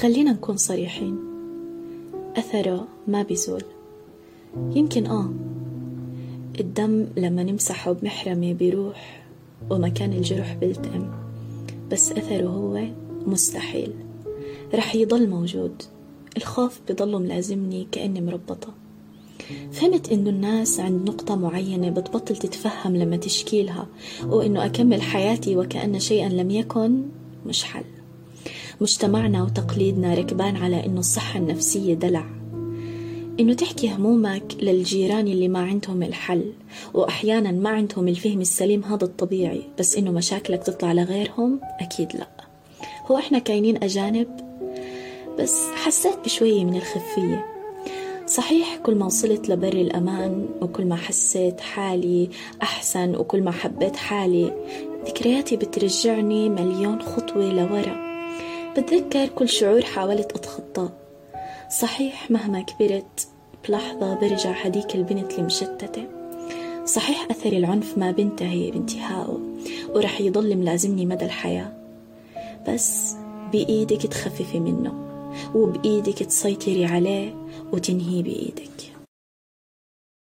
خلينا نكون صريحين. أثره ما بيزول. يمكن آه الدم لما نمسحه بمحرمة بيروح ومكان الجرح بيلتئم بس أثره هو مستحيل. رح يضل موجود. الخوف بضله ملازمني كأني مربطة. فهمت إنه الناس عند نقطة معينة بتبطل تتفهم لما تشكيلها وإنه أكمل حياتي وكأن شيئا لم يكن مش حل. مجتمعنا وتقليدنا ركبان على إنه الصحة النفسية دلع. إنه تحكي همومك للجيران اللي ما عندهم الحل وأحيانا ما عندهم الفهم السليم هذا الطبيعي بس إنه مشاكلك تطلع لغيرهم؟ أكيد لا. هو إحنا كاينين أجانب بس حسيت بشوية من الخفية. صحيح كل ما وصلت لبر الأمان وكل ما حسيت حالي أحسن وكل ما حبيت حالي ذكرياتي بترجعني مليون خطوة لورا. بتذكر كل شعور حاولت أتخطاه. صحيح مهما كبرت بلحظة برجع هديك البنت المشتتة. صحيح أثر العنف ما بنتهي بانتهائه ورح يضل ملازمني مدى الحياة. بس بإيدك تخففي منه وبإيدك تسيطري عليه وتنهيه بإيدك.